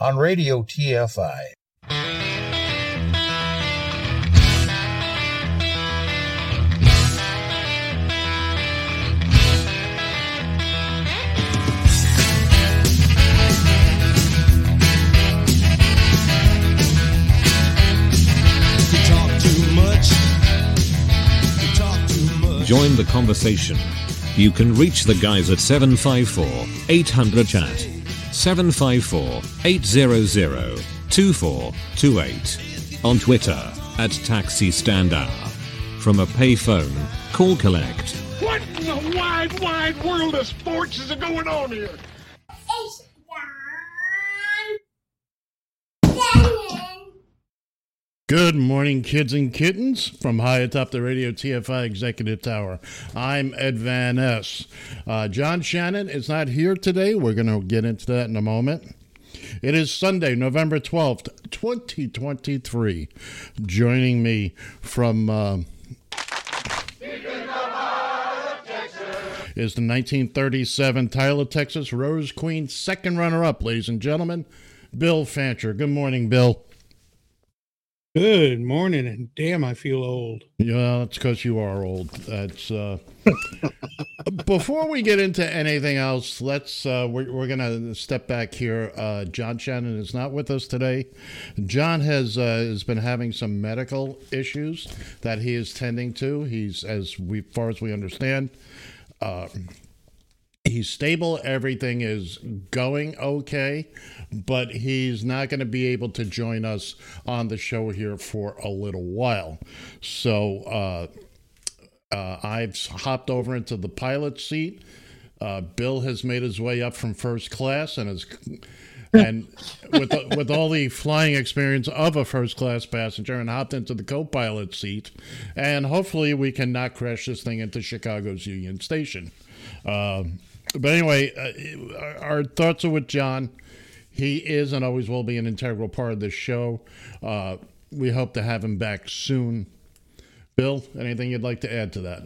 On Radio TFI. Join the conversation. You can reach the guys at 754 800 chat, 754 800 2428, on Twitter at Taxi Stand From a payphone, call collect. What in the wide, wide world of sports is going on here? It's John Lennon. Good morning, kids and kittens, from high atop the Radio TFI Executive Tower. I'm Ed Van Ness. Uh, John Shannon is not here today. We're going to get into that in a moment. It is Sunday, November 12th, 2023. Joining me from. Uh, is the 1937 Tyler, Texas Rose Queen second runner up, ladies and gentlemen, Bill Fancher. Good morning, Bill. Good morning, and damn, I feel old. Yeah, that's because you are old. That's uh before we get into anything else, let's uh we're, we're gonna step back here. Uh John Shannon is not with us today. John has uh has been having some medical issues that he is tending to. He's as we far as we understand, uh he's stable everything is going okay but he's not going to be able to join us on the show here for a little while. So uh, uh, i've hopped over into the pilot seat. Uh, bill has made his way up from first class and is and with with all the flying experience of a first class passenger and hopped into the co-pilot seat. And hopefully we can not crash this thing into chicago's union station. Uh, but anyway, uh, our- thoughts are with John. He is and always will be an integral part of this show. Uh, we hope to have him back soon. Bill, anything you'd like to add to that?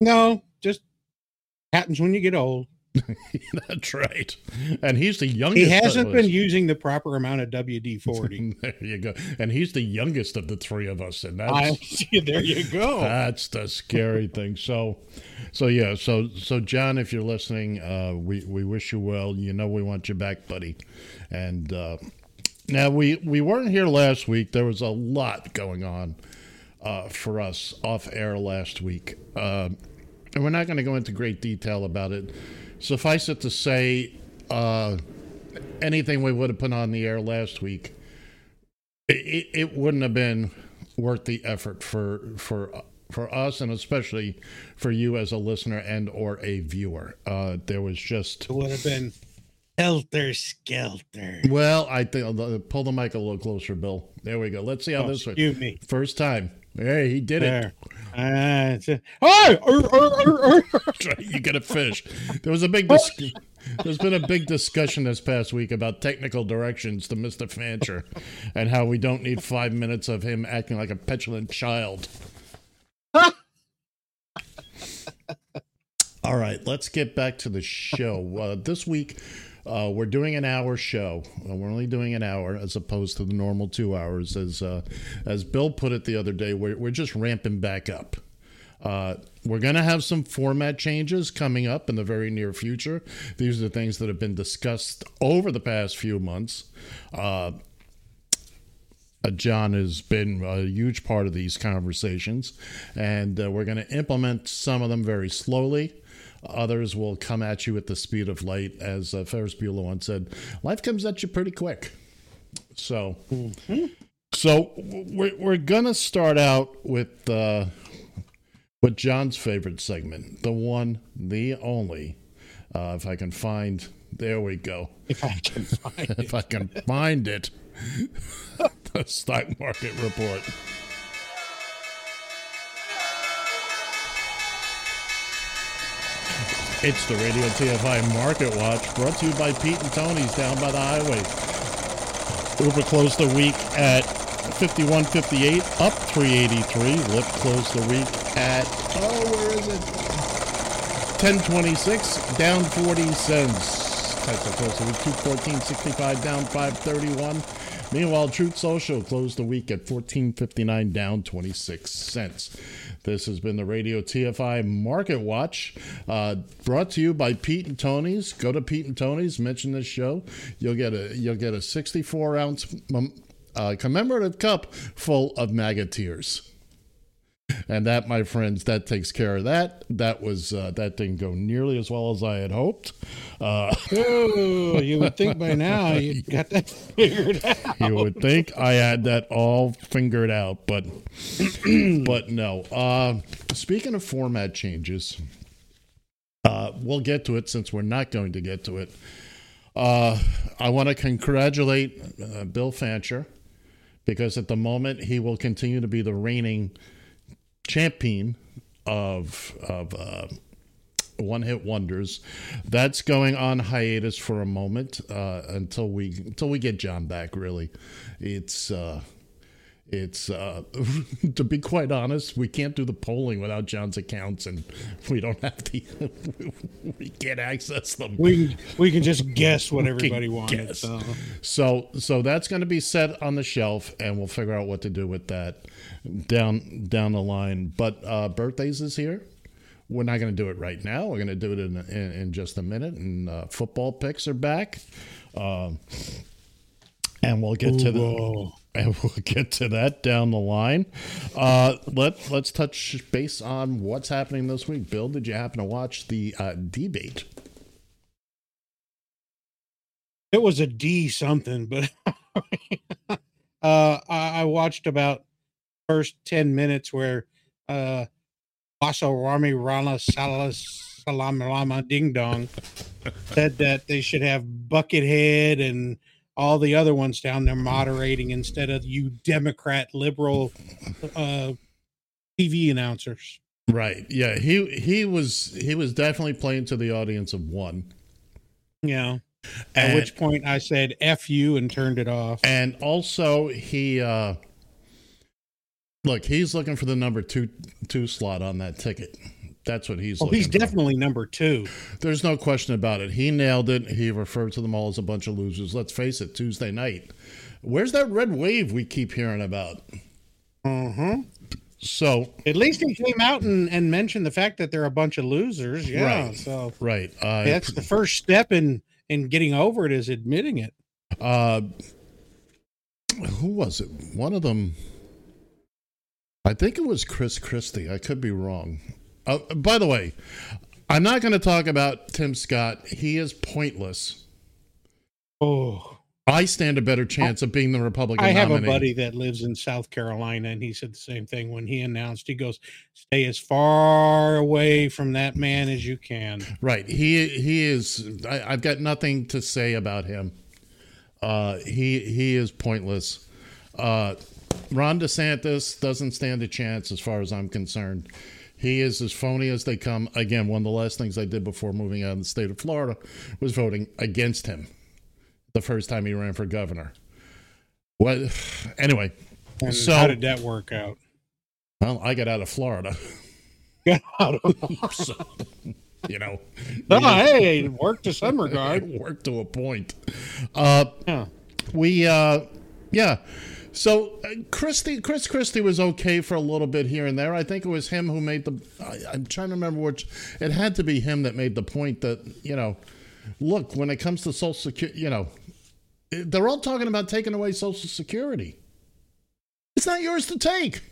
No, just happens when you get old. That's right. And he's the youngest. He hasn't been using the proper amount of WD forty. there you go. And he's the youngest of the three of us, and that's I there you go. That's the scary thing. So, so yeah. So, so John, if you're listening, uh, we we wish you well. You know we want you back, buddy. And uh, now we we weren't here last week. There was a lot going on uh, for us off air last week, uh, and we're not going to go into great detail about it. Suffice it to say, uh, anything we would have put on the air last week it, it wouldn't have been worth the effort for for for us and especially for you as a listener and or a viewer. Uh there was just It would have been helter skelter. well i think pull the mic a little closer bill. There we go. Let's see how Oh, this one excuse me. first time hey he did it There. Uh, it's a- oh, you get a fish there was a big dis- there's been a big discussion this past week about technical directions to mr fancher and how we don't need five minutes of him acting like a petulant child All right, let's get back to the show. Uh, this week, uh, we're doing an hour show. Uh, we're only doing an hour as opposed to the normal two hours. As uh, as Bill put it the other day, we're, we're just ramping back up. Uh, we're going to have some format changes coming up in the very near future. These are the things that have been discussed over the past few months. Uh, John has been a huge part of these conversations, and uh, we're going to implement some of them very slowly. Others will come at you at the speed of light, as uh, Ferris Bueller once said. Life comes at you pretty quick. So, so we're we're gonna start out with uh, with John's favorite segment, the one, the only. Uh, if I can find There we go. If I can find it. If I can find it. the stock market report. It's the Radio TFI Market Watch brought to you by Pete and Tony's down by the highway. Uber closed the week at 51.58, up 383. Lyft closed the week at, oh, where is it? 1026, down 40 cents. Tesla closed the week 214.65, down 531. Meanwhile, Truth Social closed the week at 14.59, down 26 cents. This has been the Radio TFI Market Watch, uh, brought to you by Pete and Tony's. Go to Pete and Tony's, mention this show. You'll get a you'll get a 64 ounce um, uh, commemorative cup full of MAGA tears. And that, my friends, that takes care of that. That was uh, that didn't go nearly as well as I had hoped. Uh, Oh, you would think by now you got that figured out. you would think I had that all fingered out, but but no. Uh, speaking of format changes, uh, we'll get to it since we're not going to get to it. Uh, I want to congratulate uh, Bill Fancher because at the moment he will continue to be the reigning champion of of uh, one hit wonders. That's going on hiatus for a moment uh, until we until we get John back. Really, it's uh, it's uh, to be quite honest, we can't do the polling without John's accounts, and we don't have the we can't access them. We can, we can just guess what everybody wants. So so that's going to be set on the shelf, and we'll figure out what to do with that down down the line. But uh, birthdays is here. We're not going to do it right now. We're going to do it in, in in just a minute. And uh, football picks are back, um, and we'll get to the Whoa. and we'll get to that down the line. Uh, let let's touch base on what's happening this week. Bill, did you happen to watch the uh, debate? It was a D something, but uh, I, I watched about first ten minutes where uh, Wasa Rami Rana Salas Salam Lama Ding Dong said that they should have Buckethead and all the other ones down there moderating instead of you Democrat liberal uh, TV announcers. Right. Yeah. He he was he was definitely playing to the audience of one. Yeah. at And, which point I said "f you" and turned it off. and also he uh look, he's looking for the number two two slot on that ticket. That's what he's Oh, he's for. definitely number two. There's no question about it. He nailed it. He referred to them all as a bunch of losers. Let's face it, Tuesday night. Where's that red wave we keep hearing about? Uh-huh. So At least he came out and, and mentioned the fact that they're a bunch of losers. Yeah. Right. So right. Uh that's the first step in in getting over it is admitting it. Uh, who was it? One of them. I think it was Chris Christie. I could be wrong. Uh, by the way, I'm not going to talk about Tim Scott. He is pointless. Oh, I stand a better chance of being the Republican I have nominee. a buddy that lives in South Carolina, and he said the same thing when he announced. He goes, "Stay as far away from that man as you can." Right. He he is. I, I've got nothing to say about him. Uh, he he is pointless. Uh, Ron DeSantis doesn't stand a chance as far as I'm concerned. He is as phony as they come. Again, one of the last things I did before moving out of the state of Florida was voting against him the first time he ran for governor. What? Anyway, And so how did that work out? well, I got out of Florida, Got out of so you know. oh, hey, it worked to some regard. It worked to a point. Uh, Yeah. we uh yeah so uh, christie chris christie was okay for a little bit here and there i think it was him who made the I, i'm trying to remember which it had to be him that made the point that you know look when it comes to social security you know they're all talking about taking away social security it's not yours to take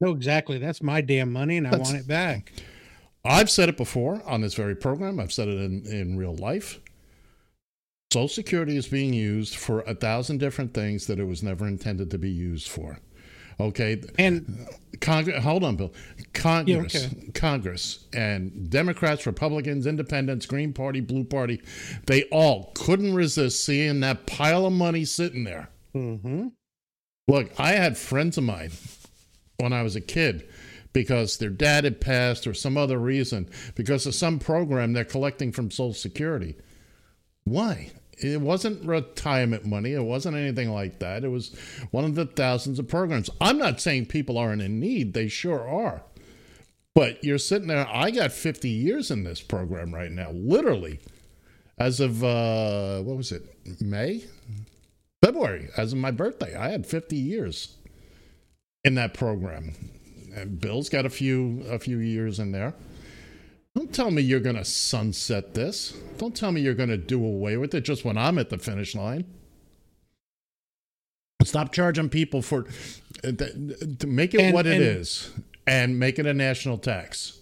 No, exactly. That's my damn money, and I That's- want it back. I've said it before on this very program. I've said it in, in real life. Social Security is being used for a thousand different things that it was never intended to be used for. Okay. And Congress, hold on, Bill. Congress, okay. Congress, and Democrats, Republicans, Independents, Green Party, Blue Party, they all couldn't resist seeing that pile of money sitting there. Mm-hmm. Look, I had friends of mine when I was a kid because their dad had passed or some other reason because of some program they're collecting from Social Security. Why? It wasn't retirement money. It wasn't anything like that. It was one of the thousands of programs. I'm not saying people aren't in need, they sure are. But you're sitting there, I got 50 years in this program right now, literally. As of, uh, what was it, May? February, as of my birthday. I had 50 years in that program. And Bill's got a few a few years in there. Don't tell me you're going to sunset this. Don't tell me you're going to do away with it just when I'm at the finish line. Stop charging people for uh, to make it And- what it and- is and make it a national tax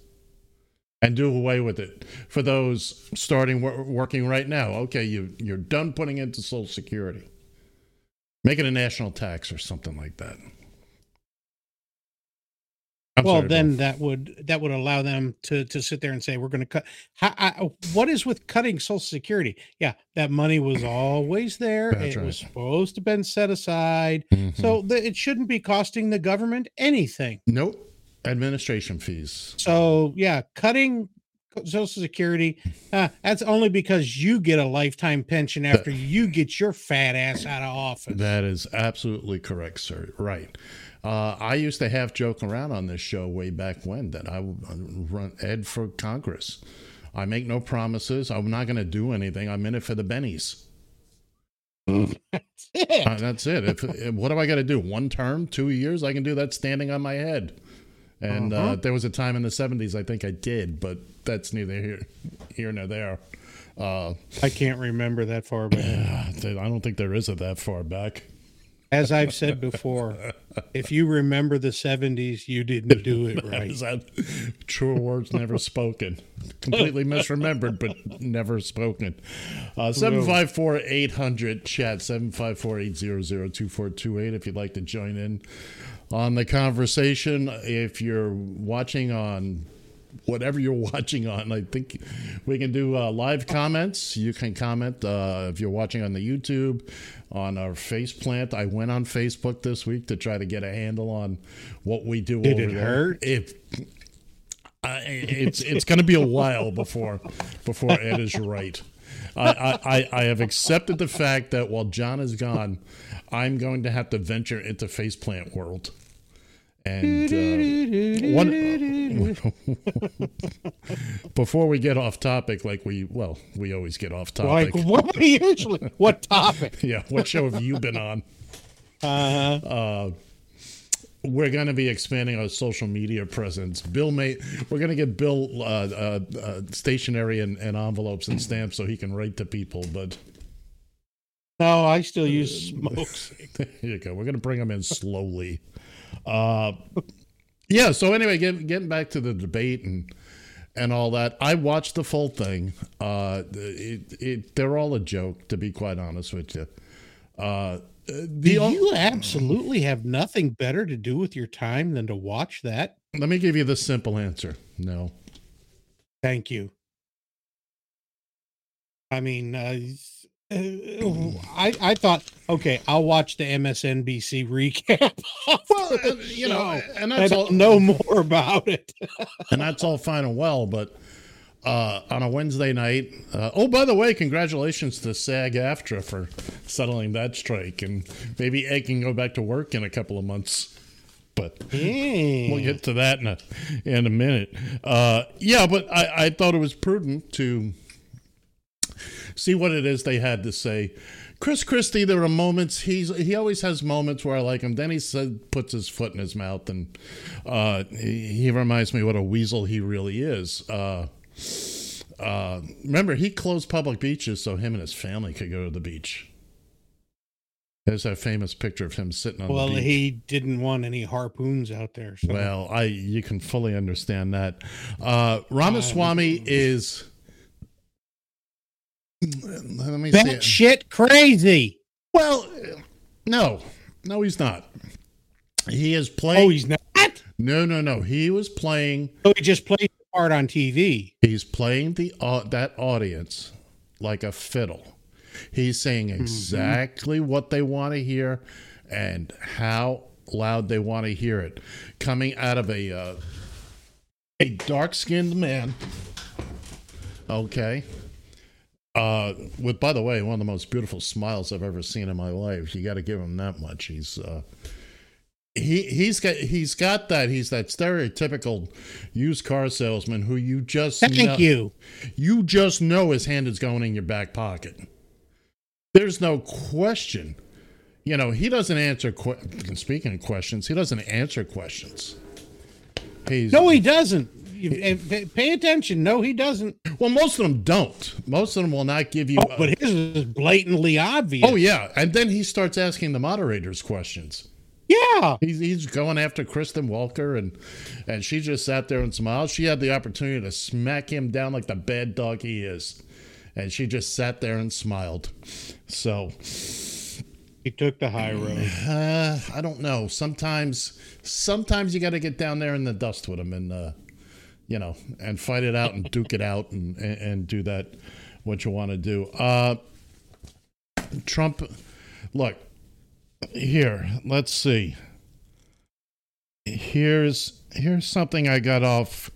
and do away with it for those starting wor- working right now. Okay, you you're done putting into Social Security. Make it a national tax or something like that. I'm well, sorry, then that would that would allow them to to sit there and say we're going to cut. How, I, what is with cutting Social Security? Yeah, that money was always there. That's it right. was supposed to have been set aside, Mhm. so the, it shouldn't be costing the government anything. nope, administration fees. So yeah, cutting Social Security. Uh, that's only because you get a lifetime pension after you get your fat ass out of office. That is absolutely correct, sir. Right. Uh, I used to half joke around on this show way back when that I would run Ed for Congress. I make no promises. I'm not going to do anything. I'm in it for the bennies. That's it. Uh, that's it. If, if- what do I got to do? One term, two years? I can do that standing on my head. And uh Uh-huh. there was a time in the 70s I think I did, but that's neither here, here nor there. Uh, I can't remember that far back. I don't think there is a that far back. As I've said before, if you remember the 70s, you didn't do it right. True words never spoken? Completely misremembered, but never spoken. Uh, 754 800 chat, 754 800 2428 if you'd like to join in on the conversation. If you're watching on whatever you're watching on, I think we can do uh, live comments. You can comment uh, if you're watching on the YouTube, on our face plant. I went on Facebook this week to try to get a handle on what we do Did over it there. hurt? If I, it's it's going to be a while before before Ed is right. I, I, I- I have accepted the fact that while John is gone, I'm going to have to venture into faceplant world. And uh, one before we get off topic, like we well, we always get off topic. Like, what we usually, what topic? Yeah, what show have you been on? Uh, we're going to be expanding our social media presence. Bill may we're going to get Bill uh, uh, uh, stationery and, and envelopes and stamps so he can write to people. But no, I still use smokes. there you go. We're going to bring him in slowly. Uh, yeah. So anyway, get, getting back to the debate and and all that, I watched the full thing. Uh, it, it they're all a joke, to be quite honest with you. Uh, the Do you absolutely have nothing better to do with your time than to watch that? let me give you the simple answer. No. Thank you. I mean, uh, I I thought okay, I'll watch the MSNBC recap. Well, uh, you know, and I that's all. don't know more about it. and that's all fine and well, but uh, on a Wednesday night, uh, oh, by the way, congratulations to SAG AFTRA for settling that strike, and maybe Ed can go back to work in a couple of months. But we'll get to that in a in a minute. Uh, yeah, but I, I thought it was prudent to see what it is they had to say. Chris Christie, there are moments he's he always has moments where I like him. Then he said, puts his foot in his mouth, and uh, he, he reminds me what a weasel he really is. Uh, uh, remember, he closed public beaches so him and his family could go to the beach. There's that famous picture of him sitting on Well, the beach. he didn't want any harpoons out there. So. Well, I you can fully understand that. Uh, Ramaswamy is. Let me see. that shit crazy. Well, no, no, he's not. He is playing. Oh, he's not. No, no, no. He was playing. So he just played the part on TV. He's playing the uh, that audience like a fiddle. He's saying exactly what they want to hear and how loud they want to hear it, coming out of a uh, a dark skinned man. Okay. Uh, with by the way, one of the most beautiful smiles I've ever seen in my life. You got to give him that much. He's uh, he he's got he's got that. He's that stereotypical used car salesman who you just Thank know- you. you just know his hand is going in your back pocket. There's no question. You know, he doesn't answer. Que- speaking of questions, he doesn't answer questions. He's, No, he doesn't. Pay- Pay attention. No, he doesn't. well, most of them don't. Most of them will not give you. Oh, but his is blatantly obvious. oh yeah, and then he starts asking the moderators questions. yeah. He's, he's going after Kristen Welker, and and she just sat there and smiled. She had the opportunity to smack him down like the bad dog he is, and she just sat there and smiled. So He took the high road. uh, I don't know. Sometimes sometimes you got to get down there in the dust with him, and uh, you know, and fight it out and duke it out, and and, and do that what you want to do. Uh, Trump, look here. Let's see. Here's here's something I got off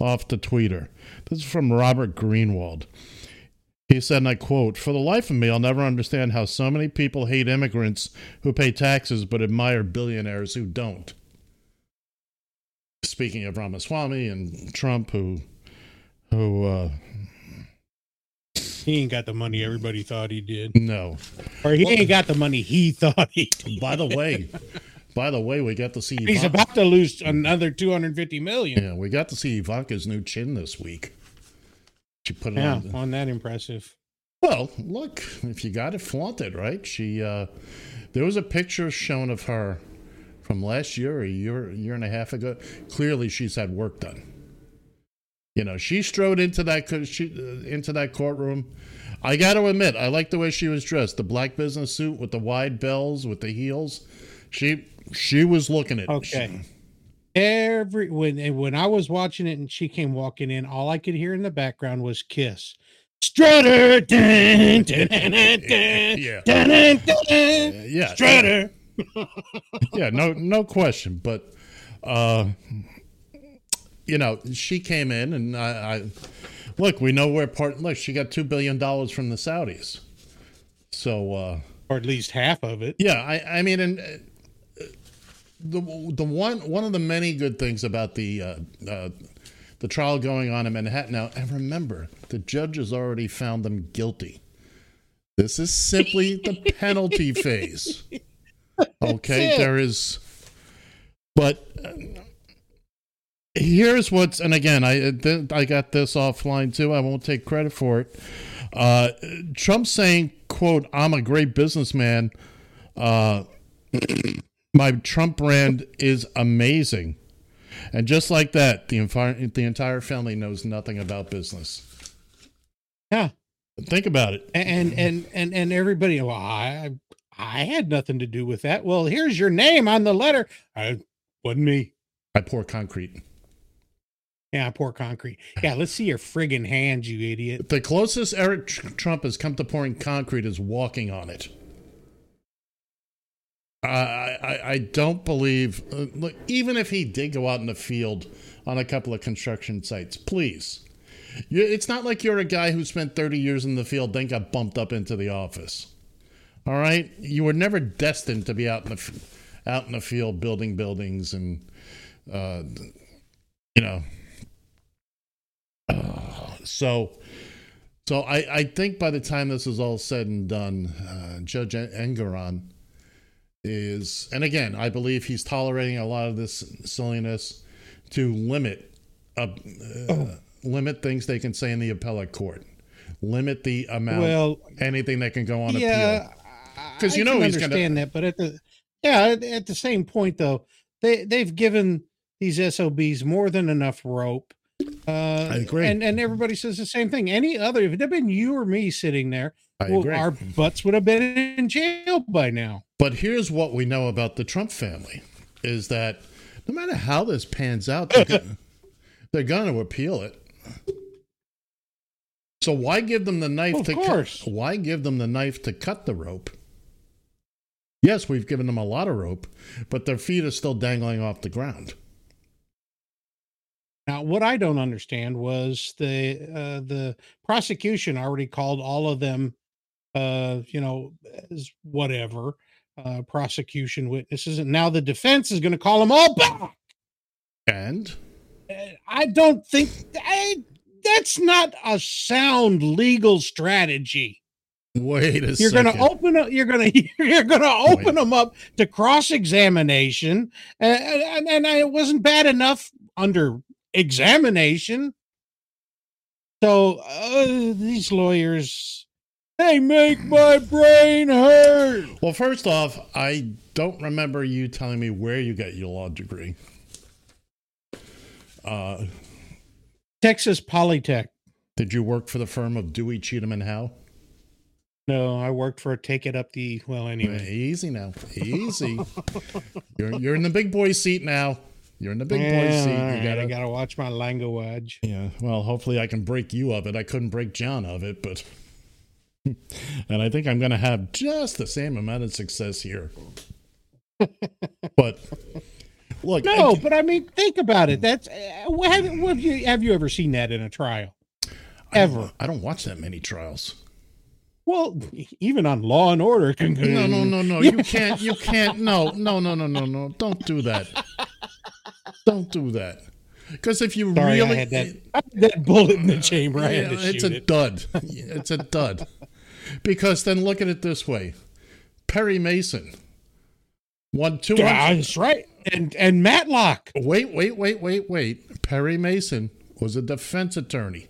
off the tweeter. This is from Robert Greenwald. He said, and I quote, For the life of me, I'll never understand how so many people hate immigrants who pay taxes but admire billionaires who don't. Speaking of Ramaswamy and Trump, who, who, uh, He ain't got the money everybody thought he did. no. Or he ain't got the money he thought he did. By the way, by the way, we got to see He's Ivan- about to lose another 250 million. yeah, we got to see Ivanka's new chin this week. She put it Yeah, on. on that impressive. Well, look, if you got it, flaunted, right? She, uh, there was a picture shown of her from last year, or a year, year and a half ago. Clearly, she's had work done. You know, she strode into that she, uh, into that courtroom. I got to admit, I like the way she was dressed. The black business suit with the wide bells, with the heels. She she was looking at. Okay. Every when when I was watching it and she came walking in, all I could hear in the background was Kiss. Strutter, dun, dun, dun, dun, dun, Yeah. yeah, Strutter. Yeah, no, no question. But, uh, you know, she came in, and I, I look. We know where part. Look, she got two billion dollars from the Saudis. So, uh, Or at least half of it. yeah, I, I mean, and uh, the the one one of the many good things about the uh, uh, the trial going on in Manhattan now, and remember, the judge has already found them guilty. This is simply the penalty phase. Okay, it. there is, but uh, here's what's, and again, I I got this offline too. I won't take credit for it. Uh, Trump saying, "quote I'm a great businessman." Uh, my Trump brand is amazing, and just like that, the envi- the entire family knows nothing about business. Yeah. Think about it. And and and and everybody, well, I I had nothing to do with that. Well, here's your name on the letter. I wasn't me. I pour concrete. Yeah, I pour concrete. Yeah, let's see your friggin' hands, you idiot. The closest Eric Trump has come to pouring concrete is walking on it. I I, I don't believe. Uh, look, even if he did go out in the field on a couple of construction sites, please. You, it's not like you're a guy who spent 30 years in the field, then got bumped up into the office. All right, you were never destined to be out in the out in the field building buildings and, uh, you know. Uh, so, so I, I think by the time this is all said and done, uh, Judge Engoron is, and again, I believe he's tolerating a lot of this silliness to limit, uh, uh, limit things they can say in the appellate court, limit the amount, Well, anything that can go on yeah, appeal. 'Cause you know he's gonna- understand that, but at the yeah, at, the same point though, they they've given these SOBs more than enough rope. Uh, I agree. and and everybody says the same thing. Any other, if it had been you or me sitting there, well, our butts would have been in jail by now. But here's what we know about the Trump family is that no matter how this pans out, they're gonna, they're gonna appeal it. So why give them the knife to course. Cut, why give them the knife to cut the rope? Yes, we've given them a lot of rope, but their feet are still dangling off the ground. Now, what I don't understand was the uh, the prosecution already called all of them, uh, you know, as whatever uh, prosecution witnesses, and now the defense is going to call them all back. And Uh, I don't think I, that's not a sound legal strategy. Wait a You're second. going to open up. You're going to you're going to open them up to cross examination, and, and and it wasn't bad enough under examination. So uh, these lawyers, they make my brain hurt. Well, first off, I don't remember you telling me where you got your law degree. Uh, Texas Polytech. did you work for the firm of Dewey, Cheatham, and Howe? No, I worked for Take It Up the. Well, anyway. Easy now, easy. you're you're in the big boy seat now. You're in the big boy seat. You right, gotta, I gotta watch my language. yeah. Well, hopefully I can break you of it. I couldn't break John of it, but. And I think I'm going to have just the same amount of success here. but look, No, I- but I mean, think about it. That's uh, have, have you have you ever seen that in a trial? I don't- Ever? I don't watch that many trials. Well, even on Law and Order, can No, no, no, no. You can't. You can't. No, no, no, no, no, no. Don't do that. Don't do that. Because if you Sorry, really, I had that, I had that bullet in the chamber. I had to it's shoot a it. dud. It's a dud. Because then look at it this way: Perry Mason won two Yeah, that's right. And and Matlock. Wait, wait, wait, wait, wait. Perry Mason was a defense attorney.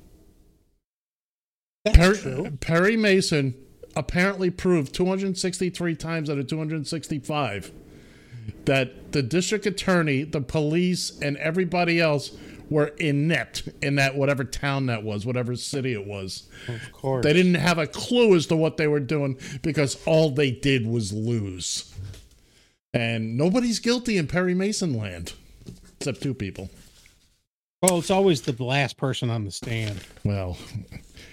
That's Perry, true. Perry Mason apparently proved 263 times out of 265 that the district attorney, the police, and everybody else were inept in that whatever town that was, whatever city it was. Of course. They didn't have a clue as to what they were doing because all they did was lose. And nobody's guilty in Perry Mason land, except two people. Well, it's always the last person on the stand. Well,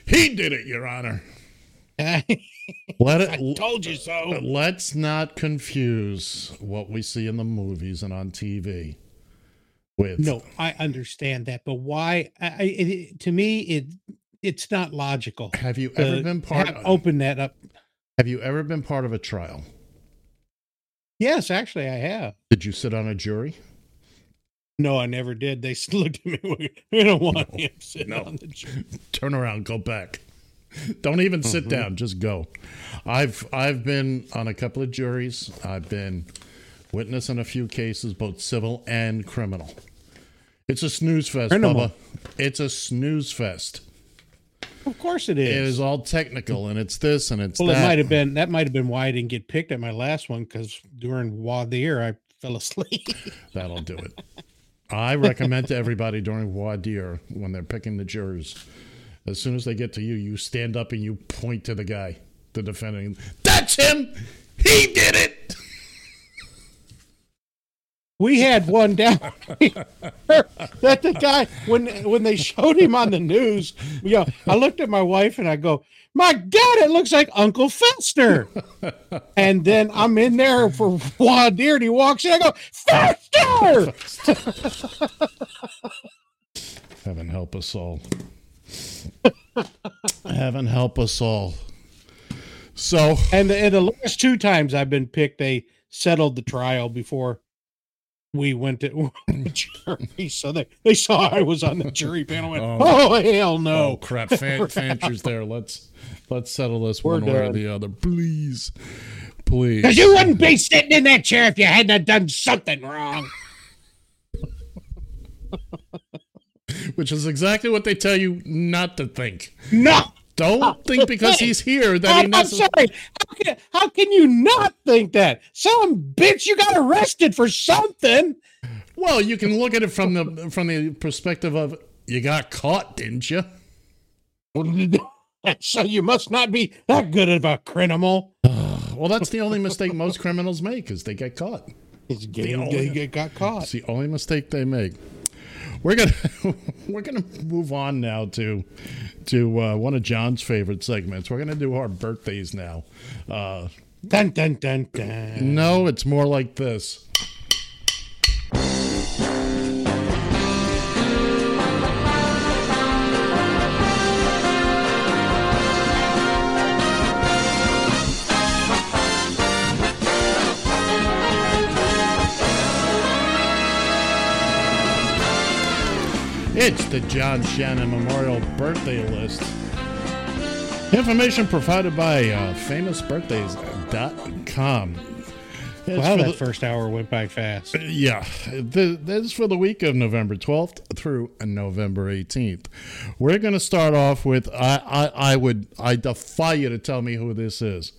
he did it, Your Honor. Let it. I told you so. Let's not confuse what we see in the movies and on TV with No, I understand that, but why? I, I, it, to me, it it's not logical. Have you uh, ever been part? have- open that up. have you ever been part of a trial? Yes, actually, I have. Did you sit on a jury? No, I never did. They looked at me. We don't want him sitting no. on the jury. Turn around, go back. Don't even sit Mm-hmm. down, just go. I've I've been on a couple of juries. I've been witness in a few cases, both civil and criminal. It's a snooze fest, Criminal. Bubba. It's a snooze fest. Of course, it It is. is all technical, and it's this and it's well, that. it might have been that might have been why I didn't get picked at my last one because during the dire I fell asleep. That'll do it. I recommend to everybody during dire when they're picking the jurors, as soon as they get to you, you stand up and you point to the guy, the defendant. That's him. He did it. we had one down that the guy when when they showed him on the news you know i looked at my wife and i go my god it looks like uncle fester and then i'm in there for dire and he walks in i go fester Heaven help us all. Heaven help us all. So and, and the last two times i've been picked they settled the trial before we went to jury so they, they saw i was on the jury panel went, Oh. oh hell Oh no crap! Fan, Fancher's there. Let's let's settle this We're one way or the other, please, please. Because you wouldn't be sitting in that chair if you hadn't done something wrong. Which is exactly what they tell you not to think. No. Don't oh, think because he's here that he I'm, I'm necessarily. sorry. How can, how can you not think that? Some bitch you got arrested for something. Well, you can look at it from the from the perspective of you got caught, didn't you? so you must not be that good of a criminal. Well, that's the only mistake most criminals make is they get caught. His game only- day got caught. It's the only mistake they make. We're gonna we're gonna move on now to to uh, one of John's favorite segments. We're gonna do our birthdays now. Uh, Dun dun dun dun. no, it's more like this. It's the John Shannon Memorial Birthday List. Information provided by uh, famousbirthdays.com. It's Wow, that the- first hour went by fast. yeah, the, this is for the week of November 12th through November 18th. We're going to start off with I, I, I would I defy you to tell me who this is.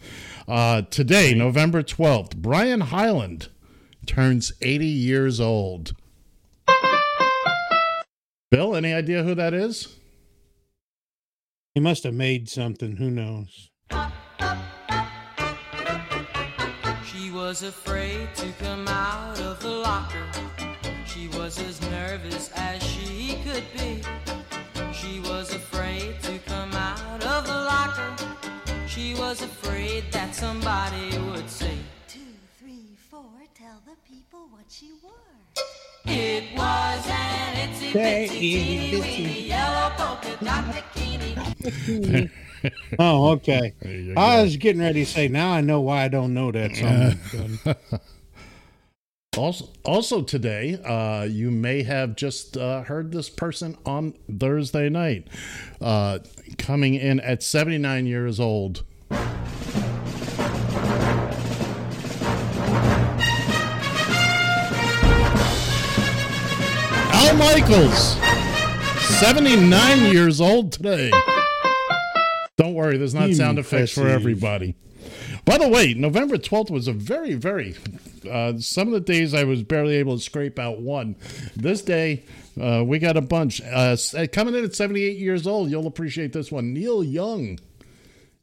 Uh, today, November 12th, Brian Hyland turns 80 years old. Bill, any idea who that is? He must have made something. Who knows? She was afraid to come out of the locker. She was as nervous as she could be. She was afraid to come out of the locker. She was afraid that somebody would say, Two, three, four, tell the people what she wore. It was an itsy bitsy teeny weeny yellow polka dot bikini. Oh, okay. I go. was getting ready to say, now I know why I don't know that song. Also, also today, uh, you may have just uh, heard this person on Thursday night, uh, coming in at 79 years old. Al Michaels, 79 years old today. Don't worry, there's not sound effects for everybody. By the way, November 12th was a very, very. Uh, some of the days I was barely able to scrape out one. This day, uh, we got a bunch. Uh, uh, coming in at 78 years old, you'll appreciate this one. Neil Young.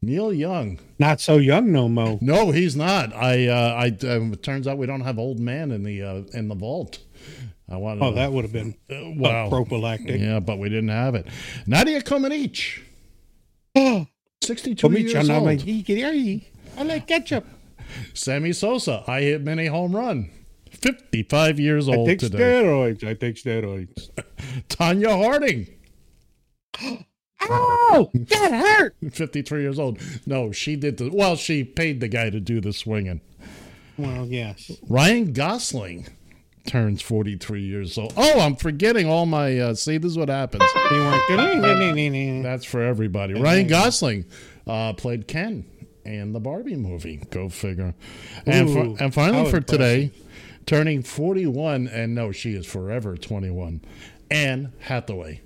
Neil Young. Not so young no mo. No, he's not. I. Uh, I. Um, it turns out we don't have old man in the uh, in the vault. I want. Oh, that would have been uh, a wow. prophylactic. Yeah, but we didn't have it. Nadia Comaneci, Oh, 62 Comaneci, years I'm old. like, I like ketchup. Sammy Sosa, I hit many home run. 55 years old I take today. steroids. I take steroids. Tonya Harding, Oh, that hurt. 53 years old. No, she did the, well, she paid the guy to do the swinging. Well, yes. Ryan Gosling turns 43 years old. Oh, I'm forgetting all my, uh, see, this is what happens. That's for everybody. Ryan Gosling uh, played Ken in the Barbie movie. Go figure. And, Ooh, for, and finally for today, turning 41, and no, she is forever 21, Anne Hathaway.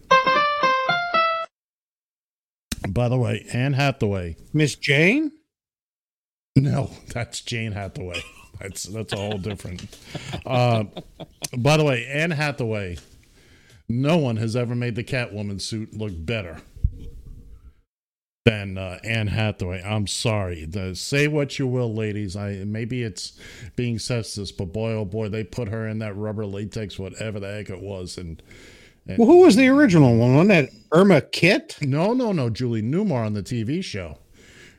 By the way, Anne Hathaway. Miss Jane. No, that's Jane Hathaway. That's that's a whole different. Uh, by the way, Anne Hathaway. No one has ever made the Catwoman suit look better than uh, Anne Hathaway. I'm sorry. The, say what you will, ladies. I maybe it's being sexist, but boy, oh boy, they put her in that rubber latex, whatever the heck it was, and Well, who was the original one? Wasn't that Irma Kitt? no, no, no, Julie Newmar on the TV show.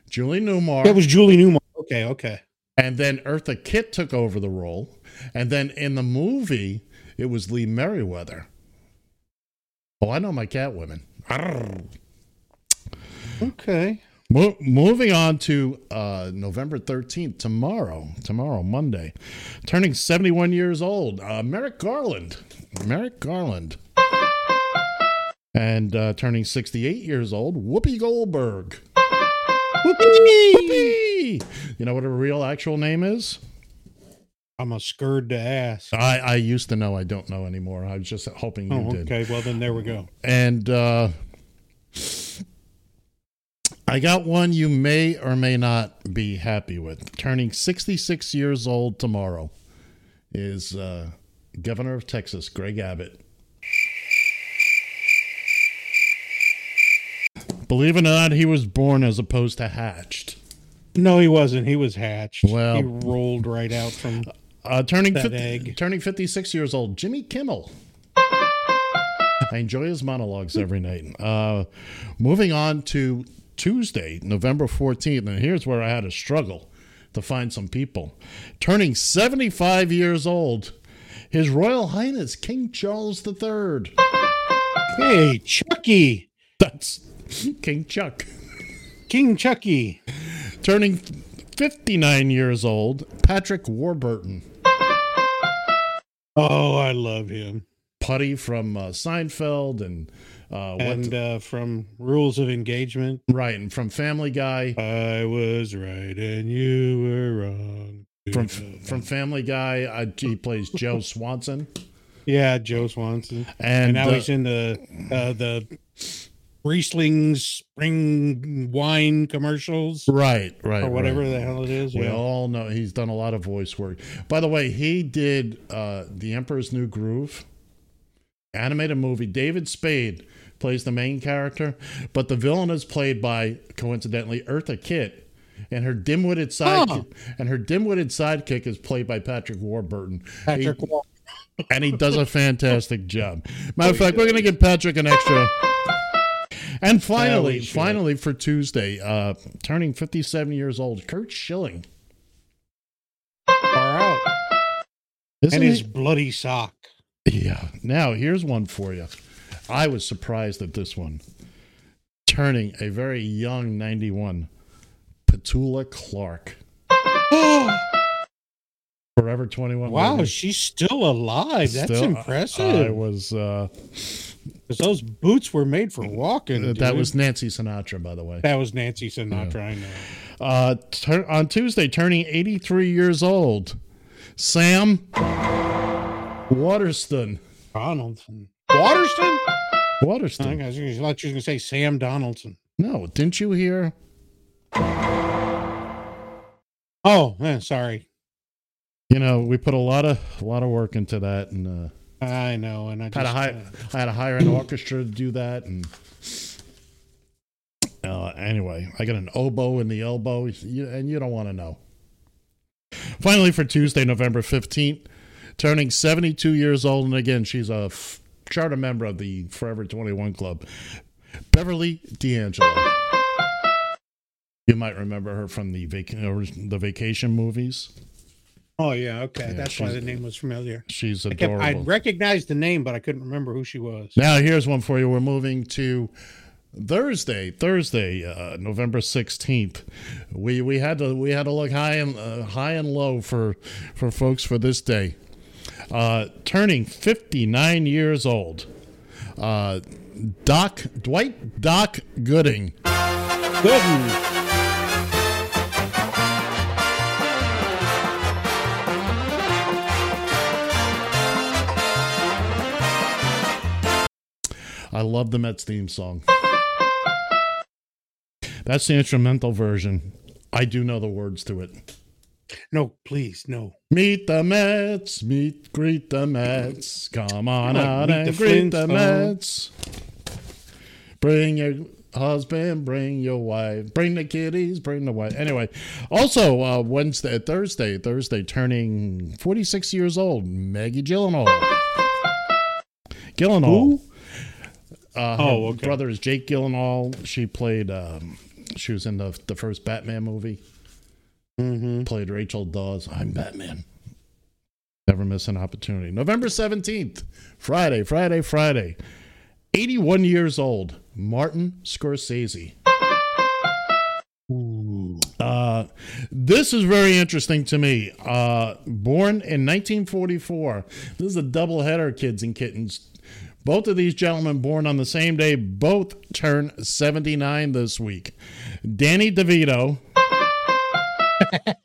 Julie Newmar. That was Julie Newmar. Okay, okay. And then Eartha Kitt took over the role. And then in the movie, it was Lee Meriwether. Oh, I know my Catwomen. Arrgh. Okay. Mo- moving on to uh, November 13th, tomorrow, tomorrow, Monday, turning 71 years old, uh, Merrick Garland. Merrick Garland. And uh, turning 68 years old, Whoopi Goldberg. You know what her real actual name is? I'm a scared to ask. I, I used to know. I don't know anymore. I was just hoping you Oh, did. okay. Well, then there we go. And uh, I got one you may or may not be happy with. Turning 66 years old tomorrow is uh, Governor of Texas, Greg Abbott. Believe it or not, he was born as opposed to hatched. No, he wasn't. He was hatched. Well- he rolled right out from. Uh, turning That 50, egg. turning 56 years old, Jimmy Kimmel. I enjoy his monologues every night. Uh, moving on to Tuesday, November 14th, and here's where I had a struggle to find some people. Turning 75 years old, His Royal Highness King Charles III. Hey, Chucky. That's King Chuck. King Chucky. Turning 59 years old, Patrick Warburton. Oh, I love him. Putty from uh, Seinfeld and uh, And uh, from Rules of Engagement, right and from Family Guy. I was right and you were wrong. From from Family Guy, uh, he plays Joe Swanson, yeah, Joe Swanson. and, And, now uh, he's in the uh, the Riesling spring wine commercials right, right, or whatever right. the hell it is. We Yeah. all know he's done a lot of voice work. By the way, he did uh, The Emperor's New Groove, animated movie. David Spade plays the main character, but the villain is played by coincidentally Eartha Kitt, and her dim-witted side Huh. and her dim-witted sidekick is played by Patrick Warburton. Patrick He- Wal- and he does a fantastic job. Matter of fact, we're going to give Patrick an extra. And finally, finally for Tuesday, uh, turning 57 years old, Curt Schilling. far out. Isn't and his he- bloody sock. Yeah. Now, here's one for you. I was surprised at this one. Turning a very young 91, Petula Clark. Forever 21. Wow, she's still alive. That's Still- impressive. I was, uh, 'Cause those boots were made for walking. that dude. was Nancy Sinatra, by the way. that was Nancy Sinatra. I know. Uh, tur- on Tuesday, turning 83 years old, Sam Waterston. Donaldson. Waterston? I Waterston. think I was thought you were going to say Sam Donaldson. No, didn't you hear? Oh, eh, sorry. You know, we put a lot of a lot of work into that, and uh, I know, and I just had to hire uh, I had to hire an orchestra to do that, and uh, anyway, I got an oboe in the elbow, and you don't want to know. Finally, for Tuesday, November fifteenth, turning seventy-two years old, and again, she's a f- charter member of the Forever Twenty One Club, Beverly D'Angelo. You might remember her from the vac- or the vacation movies. Oh yeah, okay. Yeah, That's why the name was familiar. She's I kept adorable. I recognized the name, but I couldn't remember who she was. Now here's one for you. We're moving to Thursday, Thursday, uh, November sixteenth. We we had to we had to look high and uh, high and low for for folks for this day. Uh, turning fifty nine years old, uh, Doc Dwight Doc Gooding. Gooden. I love the Mets theme song. That's the instrumental version. I do know the words to it. No, please, no. Meet the Mets, meet, greet the Mets. Come on Like, out and the greet the. Mets. Bring your husband, bring your wife, bring the kiddies, bring the wife. Anyway, also uh, Wednesday, Thursday, Thursday, turning 46 years old, Maggie Gyllenhaal. Gyllenhaal. Uh, Oh, okay. brother is Jake Gyllenhaal. She played. Um, she was in the the first Batman movie. Mm-hmm. Played Rachel Dawes. I'm Batman. Never miss an opportunity. November 17th, Friday, Friday, Friday. 81 years old, Martin Scorsese. Uh, this is very interesting to me. Uh, born in 1944. This is a double header, kids and kittens. Both of these gentlemen born on the same day, both turn 79 this week. Danny DeVito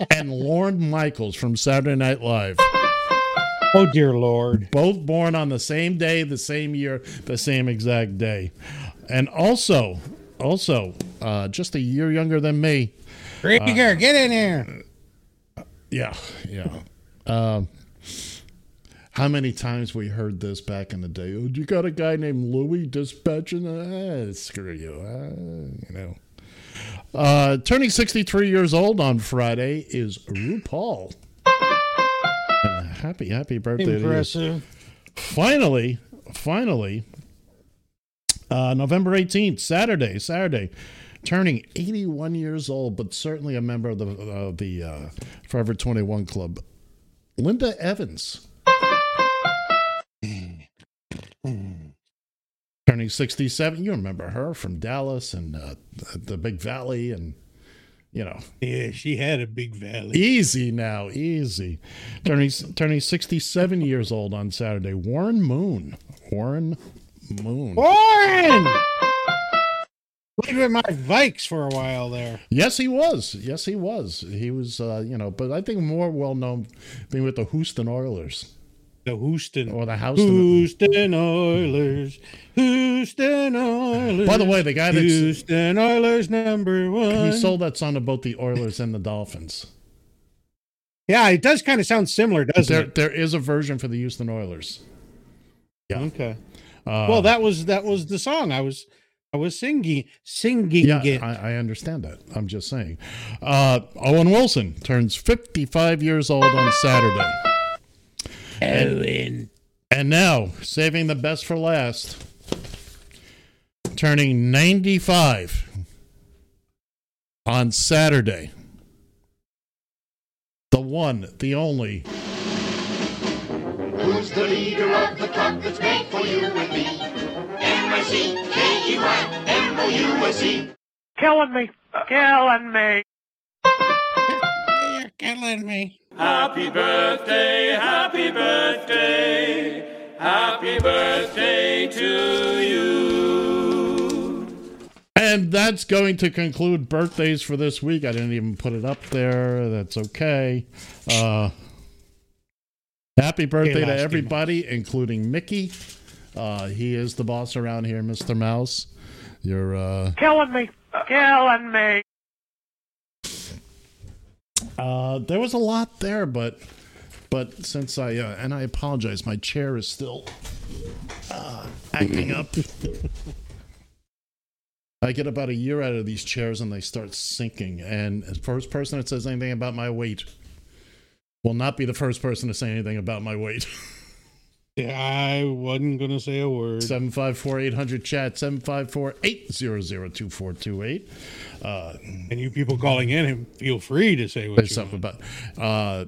and Lorne Michaels from Saturday Night Live. Oh dear Lord. Both born on the same day, the same year, the same exact day. And also, also, uh, just a year younger than me. Krieger, get in here. Yeah, yeah. Um, how many times we heard this back in the day? Oh, you got a guy named Louis dispatching? Ah, screw you. Ah, you know. Uh, turning 63 years old on Friday is RuPaul. happy, happy birthday to you. Impressive. Finally, finally, uh, November 18th, Saturday, Saturday, turning 81 years old, but certainly a member of the, of the uh, Forever 21 Club. Linda Evans. Turning 67. You remember her from Dallas and uh, the Big Valley and, you know, Yeah, she had a big valley. Easy now, easy. Turning turning 67 years old on Saturday. Warren Moon. Warren Moon. Warren! Played with my Vikes for a while there. Yes, he was. Yes, he was. He was, uh, you know, but I think more well known being with the Houston Oilers The Houston. or the Houston. Houston Oilers. Houston Oilers. By the way, the guy that's Houston Oilers number one. he sold that song to both the Oilers and the Dolphins. Yeah, it does kind of sound similar, doesn't There, it? there is a version for the Houston Oilers. Yeah. Okay. Uh, well, that was that was the song I was I was singing singing Yeah, it. I, I understand that. I'm just saying. Uh, Owen Wilson turns 55 years old on Saturday. Owen. And now, saving the best for last, turning 95 on Saturday. The one, the only, Who's the leader of the club that's made for you and me? M-I-C-K-E-Y-M-O-U-S-E. Killing me. Killing me. You're killing me. Happy birthday, happy birthday, happy birthday to you. And that's going to conclude birthdays for this week. I didn't even put it up there. That's okay. Uh, happy birthday to Lasky everybody, including Mickey. Uh, he is the boss around here, Mr. Mouse. You're uh, Killing me. Killing me. Uh, there was a lot there, but but since I uh, and I apologize, my chair is still uh, acting up. I get about a year out of these chairs and they start sinking. And the first person that says anything about my weight will not be the first person to say anything about my weight. Yeah, I wasn't gonna say a word. 754 800 chat, 754 800 2428. Uh, And you people calling in, feel free to say what There's you something want. about uh,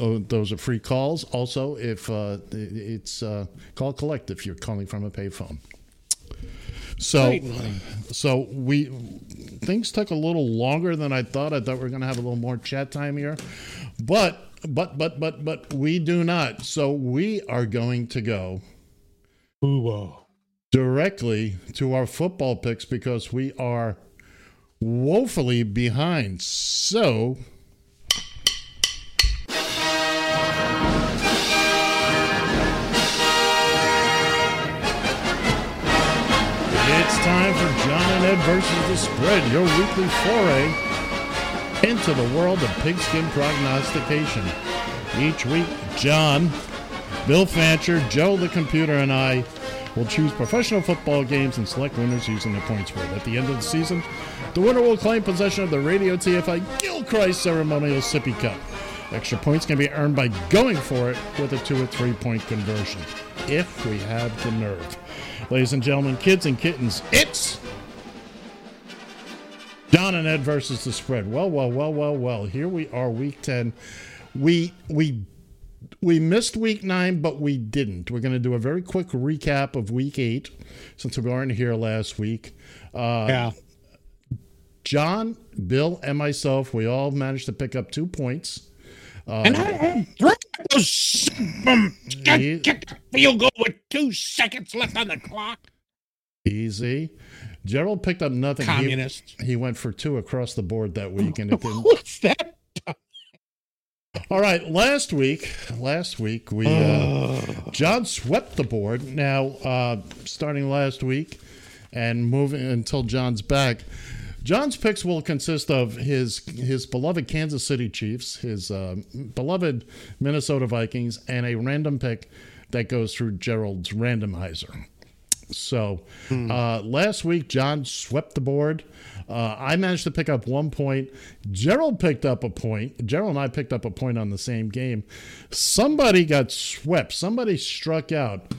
oh, those are free calls. Also, if uh, it's uh, call collect if you're calling from a payphone. So, so we things took a little longer than I thought. I thought we were going to have a little more chat time here, but but but but but we do not. So we are going to go Ooh, directly to our football picks because we are woefully behind. So It's time for John and Ed versus the spread, your weekly foray into the world of pigskin prognostication. Each week, John, Bill Fancher, Joe the computer, and I will choose professional football games and select winners using the point spread. At the end of the season, the winner will claim possession of the Radio TFI Gilchrist Ceremonial Sippy Cup. Extra points can be earned by going for it with a two or three point conversion, if we have the nerve. Ladies and gentlemen, kids and kittens, it's John and Ed versus the spread. Well, well, well, well, well. Here we are, week ten. We we we missed week nine, but we didn't. We're going to do a very quick recap of week eight since we weren't here last week. Uh, yeah. John, Bill, and myself, we all managed to pick up two points. Uh, And I those get the field goal with two seconds left on the clock. easy. Gerald picked up nothing. He- Communist. He, went for two across the board that week, and it didn't. What's that? All right, last week, last week we uh, John swept the board. Now, uh, starting last week and moving until John's back, John's picks will consist of his his beloved Kansas City Chiefs, his uh, beloved Minnesota Vikings, and a random pick that goes through Gerald's randomizer. So uh, last week, John swept the board. Uh, I managed to pick up one point. Gerald picked up a point. Gerald and I picked up a point on the same game. Somebody got swept. Somebody struck out.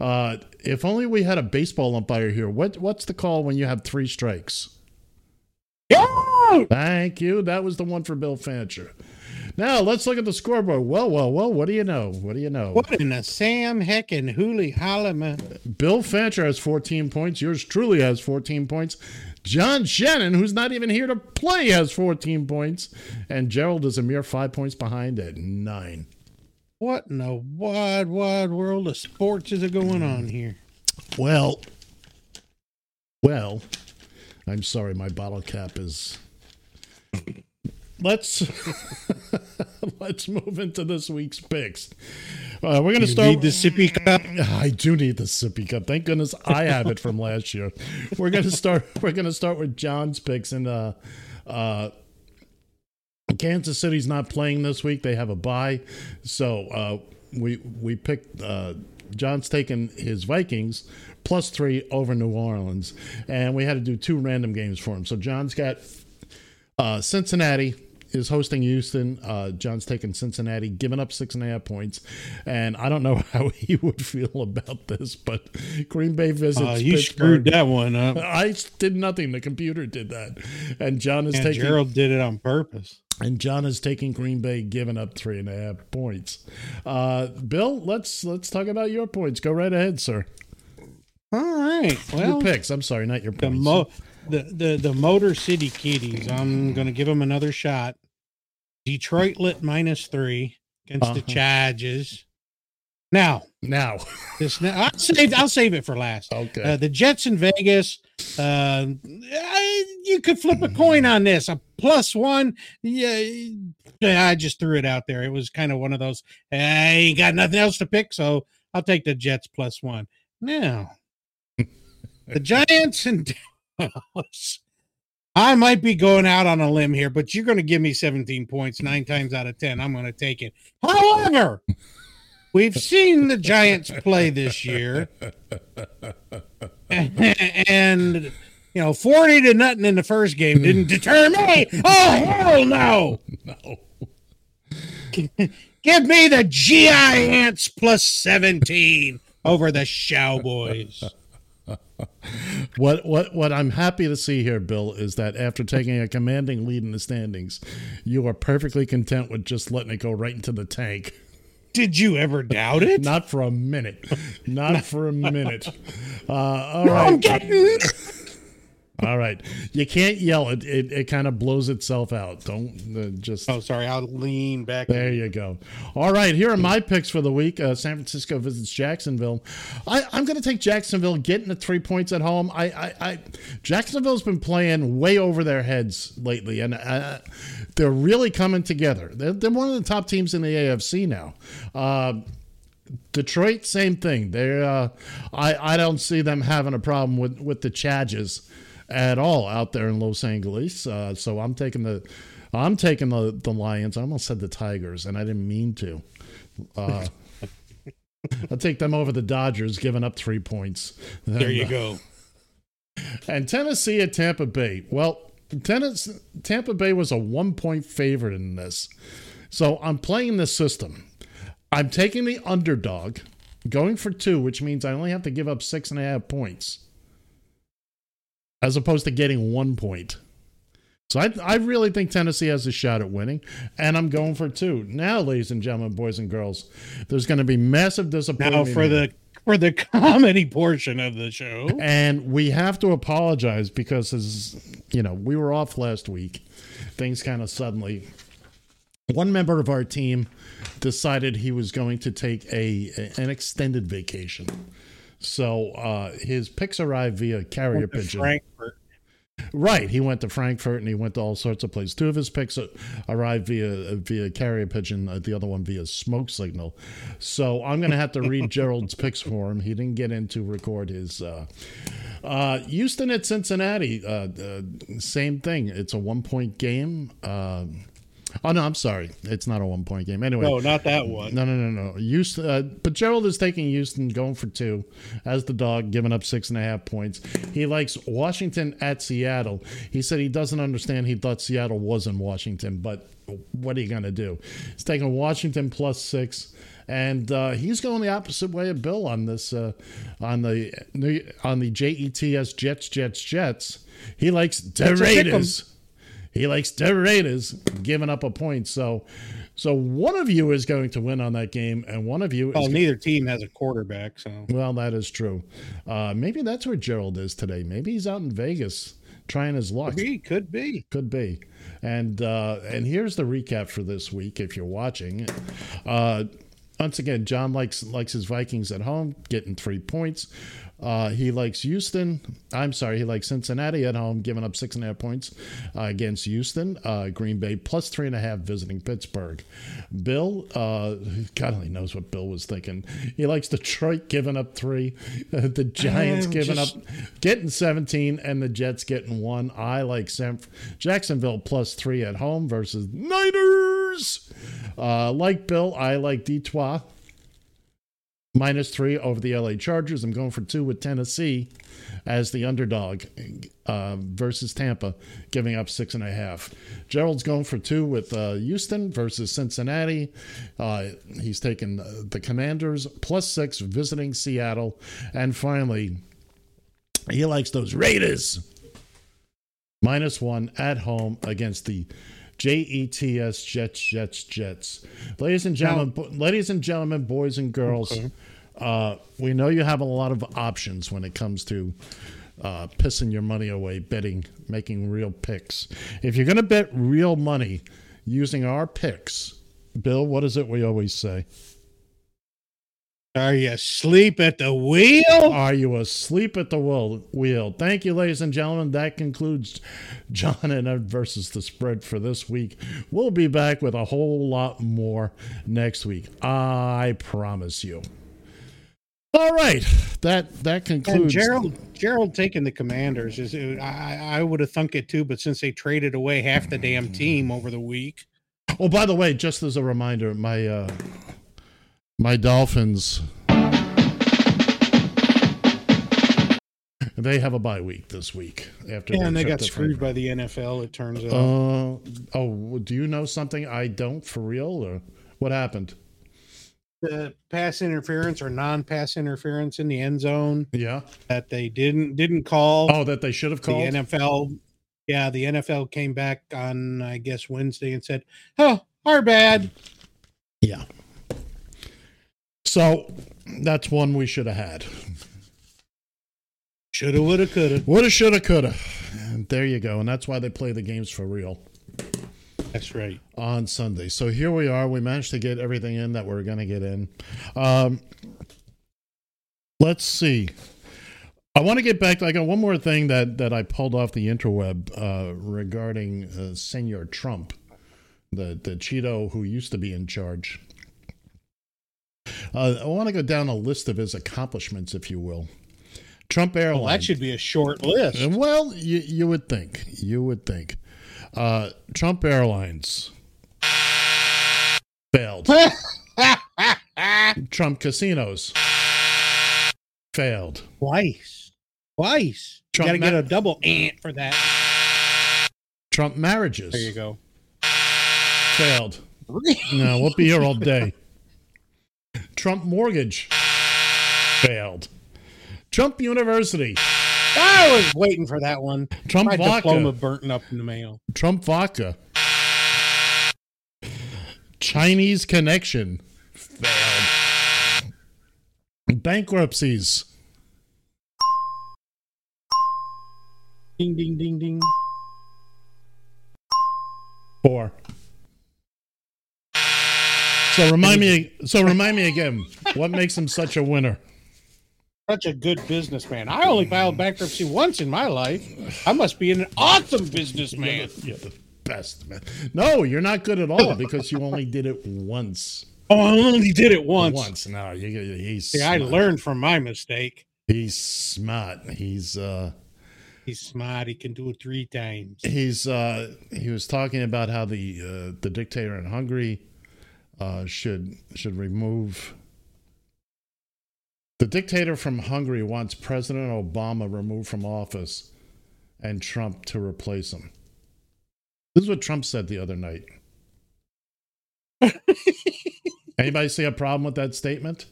Uh, if only we had a baseball umpire here. What what's the call when you have three strikes? Thank you. That was the one for Bill Fancher. Now let's look at the scoreboard. Well, well, well. What do you know? What do you know? What in the Sam Heck and Hooley Holliman? Bill Fancher has 14 points. Yours truly has 14 points. John Shannon, who's not even here to play, has 14 points. And Gerald is a mere five points behind at nine. What in the wide, wide world of sports is going hmm. on here? Well, well, I'm sorry, my bottle cap is. Let's let's move into this week's picks. Uh, we're going to start. need the sippy cup? I do need the sippy cup. Thank goodness I have it from last year. We're going to start. We're going to start with John's picks, and uh, uh, Kansas City's not playing this week. They have a bye, so uh, we we picked. Uh, John's taking his Vikings plus three over New Orleans, and we had to do two random games for him. So John's got uh, Cincinnati is hosting Houston. Uh, John's taking Cincinnati, giving up six and a half points, and I don't know how he would feel about this, but Green Bay visits. Uh, you Pittsburgh. screwed that one up. I did nothing. The computer did that, and John is And taking Gerald did it on purpose. and John is taking Green Bay, giving up three and a half points. Uh, Bill, let's let's talk about your points. Go right ahead, sir. All right. Well, your picks. I'm sorry, not your the points. mo the, the the Motor City Kitties. I'm going to give them another shot. Detroit lit minus three against the Uh-huh. Chargers. Now, now, this now I'll save I'll save it for last. Okay. Uh, the Jets in Vegas. Uh, I- you could flip a coin on this. A plus one. Yeah, yeah, I just threw it out there. It was kind of one of those. I ain't got nothing else to pick, so I'll take the Jets plus one. Now, the Giants and Dallas. I might be going out on a limb here, but you're going to give me 17 points nine times out of 10. I'm going to take it. However, we've seen the Giants play this year. and, you know, 40 to nothing in the first game didn't deter me. Oh, hell no. no. Give me the GI Ants plus 17 over the Cowboys. What what what I'm happy to see here, Bill, is that after taking a commanding lead in the standings, you are perfectly content with just letting it go right into the tank. Did you ever doubt it? Not for a minute. Not for a minute. Uh, all No, right. I'm getting. All right. You can't yell. It it, it kind of blows itself out. Don't uh, just. Oh, sorry. I'll lean back. There you go. All right, here are my picks for the week. Uh, San Francisco visits Jacksonville. I, I'm going to take Jacksonville, getting the three points at home. I, I, I Jacksonville's been playing way over their heads lately, and uh, they're really coming together. They're, they're one of the top teams in the AFC now. Uh, Detroit, same thing. They, uh, I, I don't see them having a problem with with the Chargers at all out there in Los Angeles. Uh, so I'm taking the, I'm taking the the Lions. I almost said the Tigers, and I didn't mean to. Uh, I'll take them over the Dodgers, giving up three points. There you go. And Tennessee at Tampa Bay. Well, Tennessee, Tampa Bay was a one point favorite in this. So I'm playing this system. I'm taking the underdog, going for two, which means I only have to give up six and a half points, as opposed to getting one point. So I, I really think Tennessee has a shot at winning, and I'm going for two. Now, ladies and gentlemen, boys and girls, there's going to be massive disappointment. Now for the for the comedy portion of the show. And we have to apologize because, as you know, we were off last week. Things kind of suddenly. One member of our team decided he was going to take a an extended vacation, so uh, his picks arrived via carrier pigeon. Frankfurt. Right, he went to Frankfurt and he went to all sorts of places. Two of his picks uh, arrived via via carrier pigeon, uh, the other one via smoke signal. So I'm going to have to read Gerald's picks for him. He didn't get in to record his. Uh, uh, Houston at Cincinnati, uh, uh, same thing. It's a one point game. Oh no, I'm sorry. It's not a one point game. Anyway, No, not that one. No, no, no, no. Houston, uh, but Gerald is taking Houston, going for two, as the dog, giving up six and a half points. He likes Washington at Seattle. He said he doesn't understand. He thought Seattle was in Washington, but what are you going to do? He's taking Washington plus six. And uh, he's going the opposite way of Bill on this, uh, on the on the Jets Jets Jets Jets. He likes the That's a. Raiders. He likes the Raiders giving up a point. So, so one of you is going to win on that game, and one of you is. Well, neither team has a quarterback, so well, that is true. Uh, maybe that's where Gerald is today. Maybe he's out in Vegas trying his luck. could be, could be. Could be. And uh, and here's the recap for this week. If you're watching, uh, once again, John likes likes his Vikings at home, getting three points. Uh, he likes Houston. I'm sorry, he likes Cincinnati at home, giving up six and a half points uh, against Houston. Uh, Green Bay plus three and a half visiting Pittsburgh. Bill, uh, God only knows what Bill was thinking. He likes Detroit giving up three, the Giants I'm giving just- up getting 17 and the Jets getting one. I like San, Jacksonville plus three at home versus Niners. Uh, like Bill, I like Detroit minus three over the LA Chargers. I'm going for two with Tennessee as the underdog uh, versus Tampa, giving up six and a half. Gerald's going for two with uh, Houston versus Cincinnati. Uh, he's taken the Commanders plus six visiting Seattle. And finally, he likes those Raiders minus one at home against the Jets Jets Jets Jets. Ladies and gentlemen, bo- ladies and gentlemen, boys and girls, uh, we know you have a lot of options when it comes to uh, pissing your money away, betting, making real picks. If you're going to bet real money using our picks, Bill, what is it we always say? Are you asleep at the wheel? Are you asleep at the wheel? wheel? Thank you, ladies and gentlemen. That concludes John and Ed versus the spread for this week. We'll be back with a whole lot more next week. I promise you. All right, that that And concludes. Gerald, Gerald taking the Commanders is. I, I would have thunk it too, but since they traded away half the damn team over the week, Oh, by the way, just as a reminder, my uh, my Dolphins they have a bye week this week after yeah, and they got screwed by the NFL. It turns out. Uh, oh, do you know something I don't for real, or what happened? the pass interference or non-pass interference in the end zone Yeah. that they didn't didn't call. Oh, that they should have called. the. NFL. Yeah, the NFL came back on I guess Wednesday and said, "Oh, our bad." Yeah. So that's one we should have had. Shoulda, woulda, coulda. Woulda, shoulda, coulda. And there you go. And that's why they play the games for real That's right. on Sunday. So here we are. We managed to get everything in that we're going to get in. Um, let's see. I want to get back. I got one more thing that, that I pulled off the interweb uh, regarding uh, Senor Trump, the, the Cheeto who used to be in charge. Uh, I want to go down a list of his accomplishments, if you will. Trump Airlines. Well, that should be a short list. Uh, Well, you, you would think. You would think. Uh, Trump Airlines failed. Trump casinos failed. Twice. Twice. Trump Got to get a double ant for that. Trump marriages There you go. failed. No, we'll be here all day. Trump mortgage failed. Trump University, I was waiting for that one. Trump My vodka, diploma burnt up in the mail. Trump vodka, Chinese connection failed. Bankruptcies Ding, ding, ding, ding. four. So remind me. So remind me again. What makes him such a winner? Such a good businessman. I only filed bankruptcy once in my life. I must be an awesome businessman. You're the best man. No, you're not good at all because you only did it once. Oh, I only did it once. Once. No, you, he's. See, I learned from my mistake. He's smart. He's uh He's smart. He can do it three times. He's uh, he was talking about how the uh, the dictator in Hungary uh, should should remove the dictator from Hungary wants President Obama removed from office and Trump to replace him. This is what Trump said the other night. Anybody see a problem with that statement?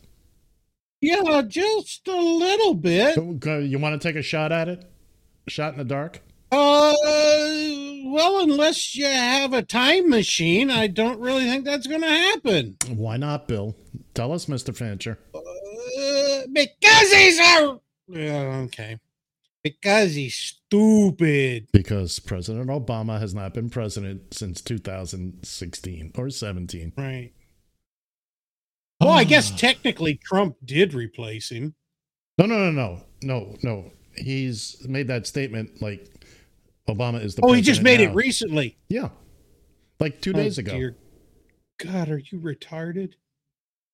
Yeah, just a little bit. You want to take a shot at it? A shot in the dark? Uh, well, unless you have a time machine, I don't really think that's going to happen. Why not, Bill? Tell us, Mr. Fancher. Uh, because he's a. Okay. Because he's stupid. Because President Obama has not been president since 2016 or 17. Right. Well, I guess technically Trump did replace him. No, no, no, no, no, no. He's made that statement like Obama is the. Oh, he just made now. it recently. Yeah, like two Oh, days ago. dear God, are you retarded?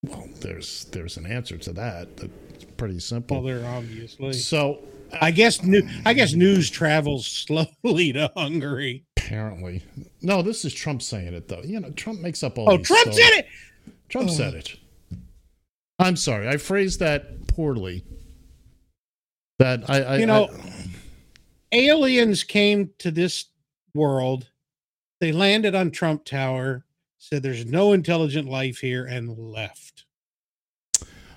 Well, there's there's an answer to that. It's pretty simple. Well, there obviously. so uh, I guess new. I guess news travels slowly to Hungary. apparently, no. This is Trump saying it though. You know, Trump makes up all. Oh, Trump stories. said it. Trump Oh. said it. I'm sorry, I phrased that poorly. That I, I You know, I- aliens came to this world. They landed on Trump Tower, said there's no intelligent life here, and left.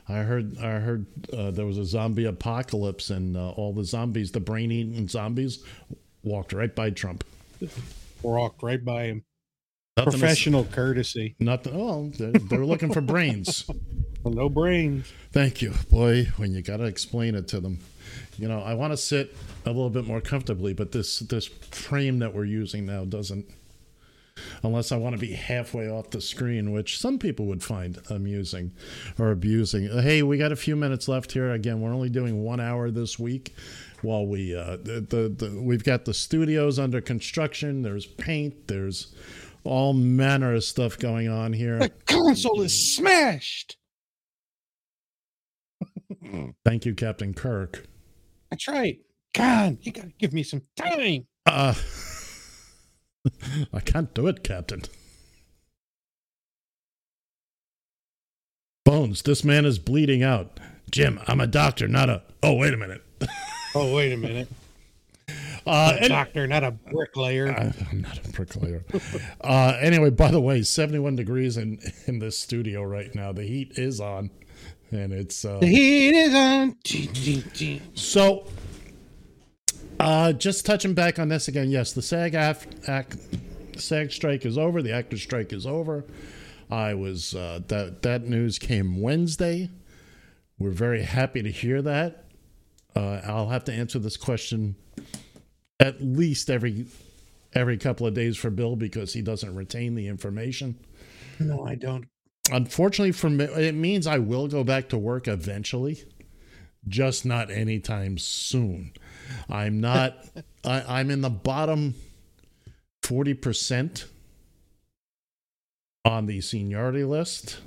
I heard I heard uh, there was a zombie apocalypse and uh, all the zombies, the brain eating zombies, walked right by Trump. Walked right by him. Nothing Professional courtesy. Nothing. Oh, they're, they're looking for brains. No brains. Thank you, boy. When you got to explain it to them, you know, I want to sit a little bit more comfortably, but this this frame that we're using now doesn't. Unless I want to be halfway off the screen, which some people would find amusing or abusing. Hey, we got a few minutes left here. Again, we're only doing one hour this week. While we uh, the, the, the we've got the studios under construction. There's paint. There's all manner of stuff going on here. The console is smashed. Thank you, Captain Kirk. That's right. God, you gotta give me some time. Uh, I can't do it, Captain. Bones, this man is bleeding out. Jim, I'm a doctor, not a. Oh, wait a minute. Oh, wait a minute. Uh, a doctor, not a bricklayer. I- I'm not a bricklayer. uh, anyway, by the way, 71 degrees in, in this studio right now. The heat is on, and it's. Uh, the heat is on. So, uh, just touching back on this again, yes, the SAG af- act, SAG strike is over. The actor strike is over. I was uh, that that news came Wednesday. We're very happy to hear that. Uh, I'll have to answer this question at least every every couple of days for Bill because he doesn't retain the information. No, I don't. Unfortunately for me, it means I will go back to work eventually, just not anytime soon. I'm not. I, I'm in the bottom forty percent on the seniority list,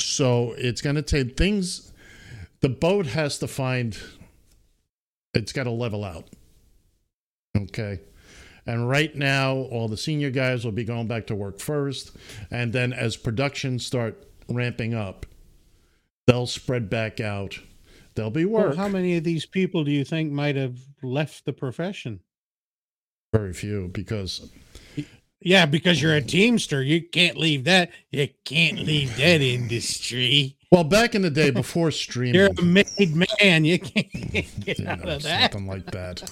so it's going to take things. The boat has to find. It's got to level out. Okay. And right now, all the senior guys will be going back to work first. And then as production start ramping up, they'll spread back out. There'll be Well, work. how many of these people do you think might have left the profession? Very few because Yeah, because you're a teamster. You can't leave that. You can't leave that industry. well, back in the day before streaming, You're a made man. You can't get you out know, of that. nothing like that.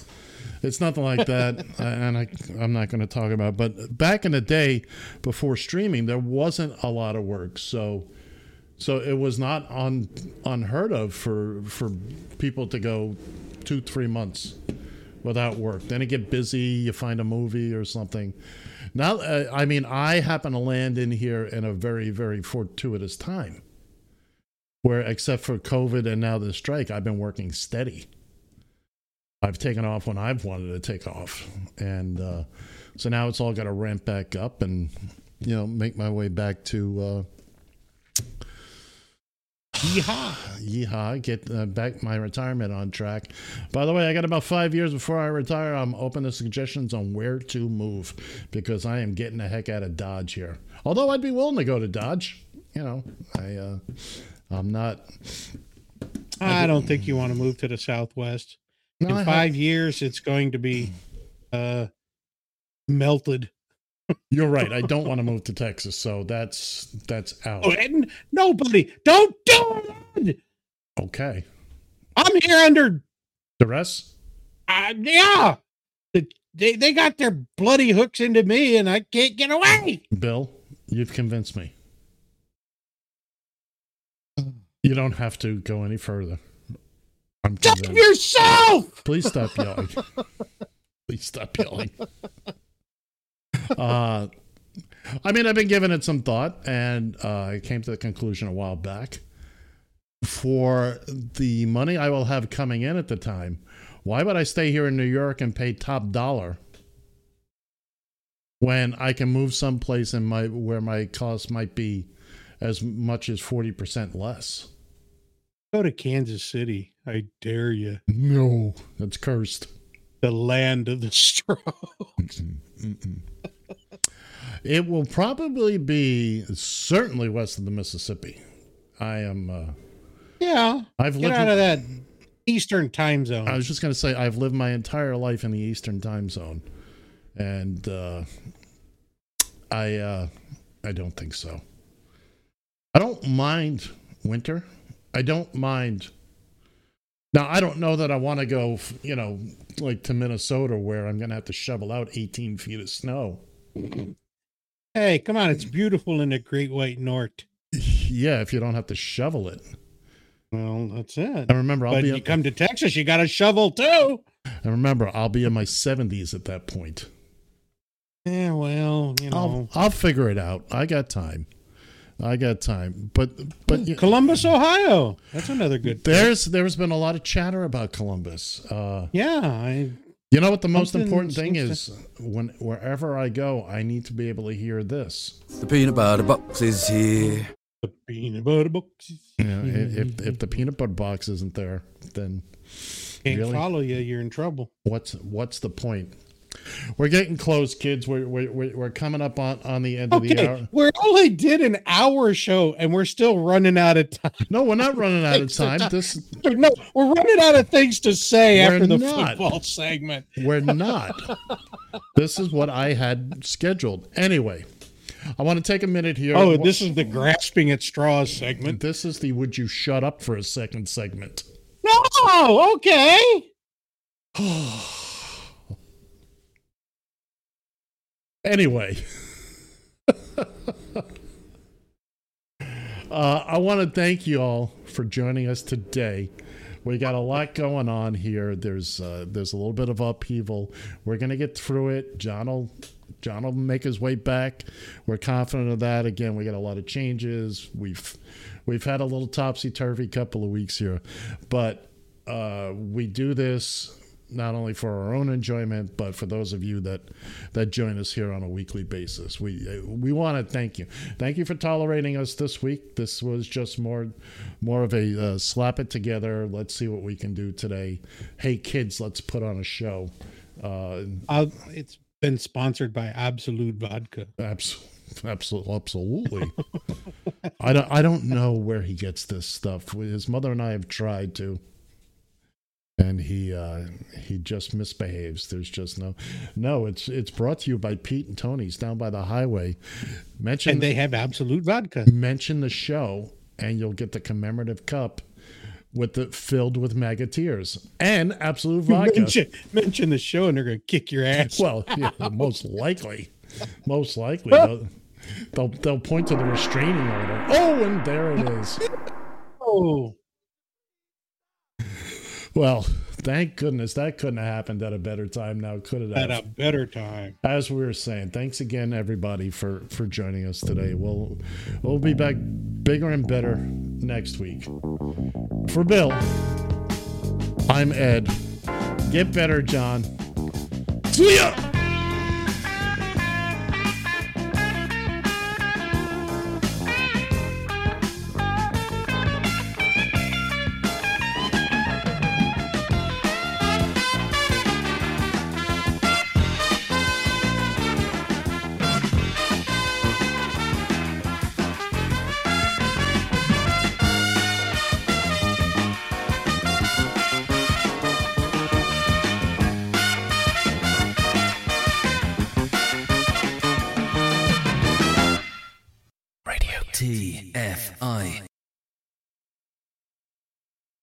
It's nothing like that, and I, I'm not going to talk about. it. But back in the day, before streaming, there wasn't a lot of work, so so it was not un, unheard of for for people to go two three months without work. Then you get busy, you find a movie or something. Now, uh, I mean, I happen to land in here in a very very fortuitous time, where except for COVID and now the strike, I've been working steady. I've taken off when I've wanted to take off, and uh, so now it's all got to ramp back up and you know make my way back to uh, Yeehaw. Yeehaw, get uh, back my retirement on track. By the way, I got about five years before I retire. I'm open to suggestions on where to move because I am getting the heck out of Dodge here. Although I'd be willing to go to Dodge. You know, I, uh, I'm not. I don't think you want to move to the Southwest. No, I In have- five years, it's going to be uh, melted. You're right. I don't want to move to Texas, so that's that's out. Oh, and nobody, don't do it. Okay. I'm here under, Duress? uh, yeah. They, they got their bloody hooks into me and I can't get away. Bill, you've convinced me. You don't have to go any further. I'm Stop convinced. yourself. Please stop yelling. Please stop yelling. Uh, I mean, I've been giving it some thought, and uh, I came to the conclusion a while back. For the money I will have coming in at the time, why would I stay here in New York and pay top dollar when I can move someplace in my where my costs might be as much as forty percent less? Go to Kansas City. I dare you. No, that's cursed. The land of the. Mm-mm. It will probably be certainly west of the Mississippi. I am. Uh, Yeah. I've Get lived. out of that Eastern time zone. I was just going to say I've lived my entire life in the Eastern Time Zone, and uh, I uh, I don't think so. I don't mind winter. I don't mind. Now I don't know that I want to go, you know, like to Minnesota where I'm going to have to shovel out 18 feet of snow. hey, come on. It's beautiful in the Great White North. Yeah, if you don't have to shovel it. Well, that's it. I remember I'll but be. you come to Texas, you got a shovel too. I remember I'll be in my 70s at that point. Yeah, well, you I'll know. I'll figure it out. I got time. I got time. But but you- Columbus, Ohio. That's another good. pick. there's there's been a lot of chatter about Columbus. Uh, Yeah, I you know what the most important thing seems is when wherever I go, I need to be able to hear this. The peanut butter box is here. the peanut butter box. You know, if if the peanut butter box isn't there, then Can't really? follow you, you're in trouble. what's what's the point? We're getting close, kids. We're we're we're we're coming up on on the end of the hour. we only did an hour show and we're still running out of time. No, we're not running out of time. time. This No, we're running out of things to say We're after the not. football segment. We're not. this is what I had scheduled. Anyway, I want to take a minute here. Oh, this is the grasping at straws segment. This is the would you shut up for a second segment. No, okay. Anyway, uh, I want to thank you all for joining us today. We got a lot going on here. There's uh, there's a little bit of upheaval. We're gonna get through it. John will John will make his way back. We're confident of that. Again, we got a lot of changes. We've we've had a little topsy turvy couple of weeks here, but uh, we do this not only for our own enjoyment, but for those of you that that join us here on a weekly basis. We we want to thank you. Thank you for tolerating us this week. This was just more more of a uh, slap it together. Let's see what we can do today. Hey kids, let's put on a show. Uh, it's been sponsored by Absolut Vodka. Absolutely, absolutely, absolutely. I don't, I don't know where he gets this stuff. His mother and I have tried to, and he, uh, he just misbehaves. There's just no, no. It's, it's brought to you by Pete and Tony's down by the highway. Mention, And they have Absolut Vodka. mention the show, and you'll get the commemorative cup with the filled with maggoteers and absolute vodka. Mention, mention the show and they're going to kick your ass. Well, yeah, most likely, most likely they'll, they'll they'll point to the restraining order. Oh, and there it is. oh, Well, thank goodness that couldn't have happened at a better time. Now, could it? at Have? a better time. As we were saying, thanks again, everybody, for for joining us today. We'll we'll be back bigger and better next week. For Bill, I'm Ed. Get better, John. See ya.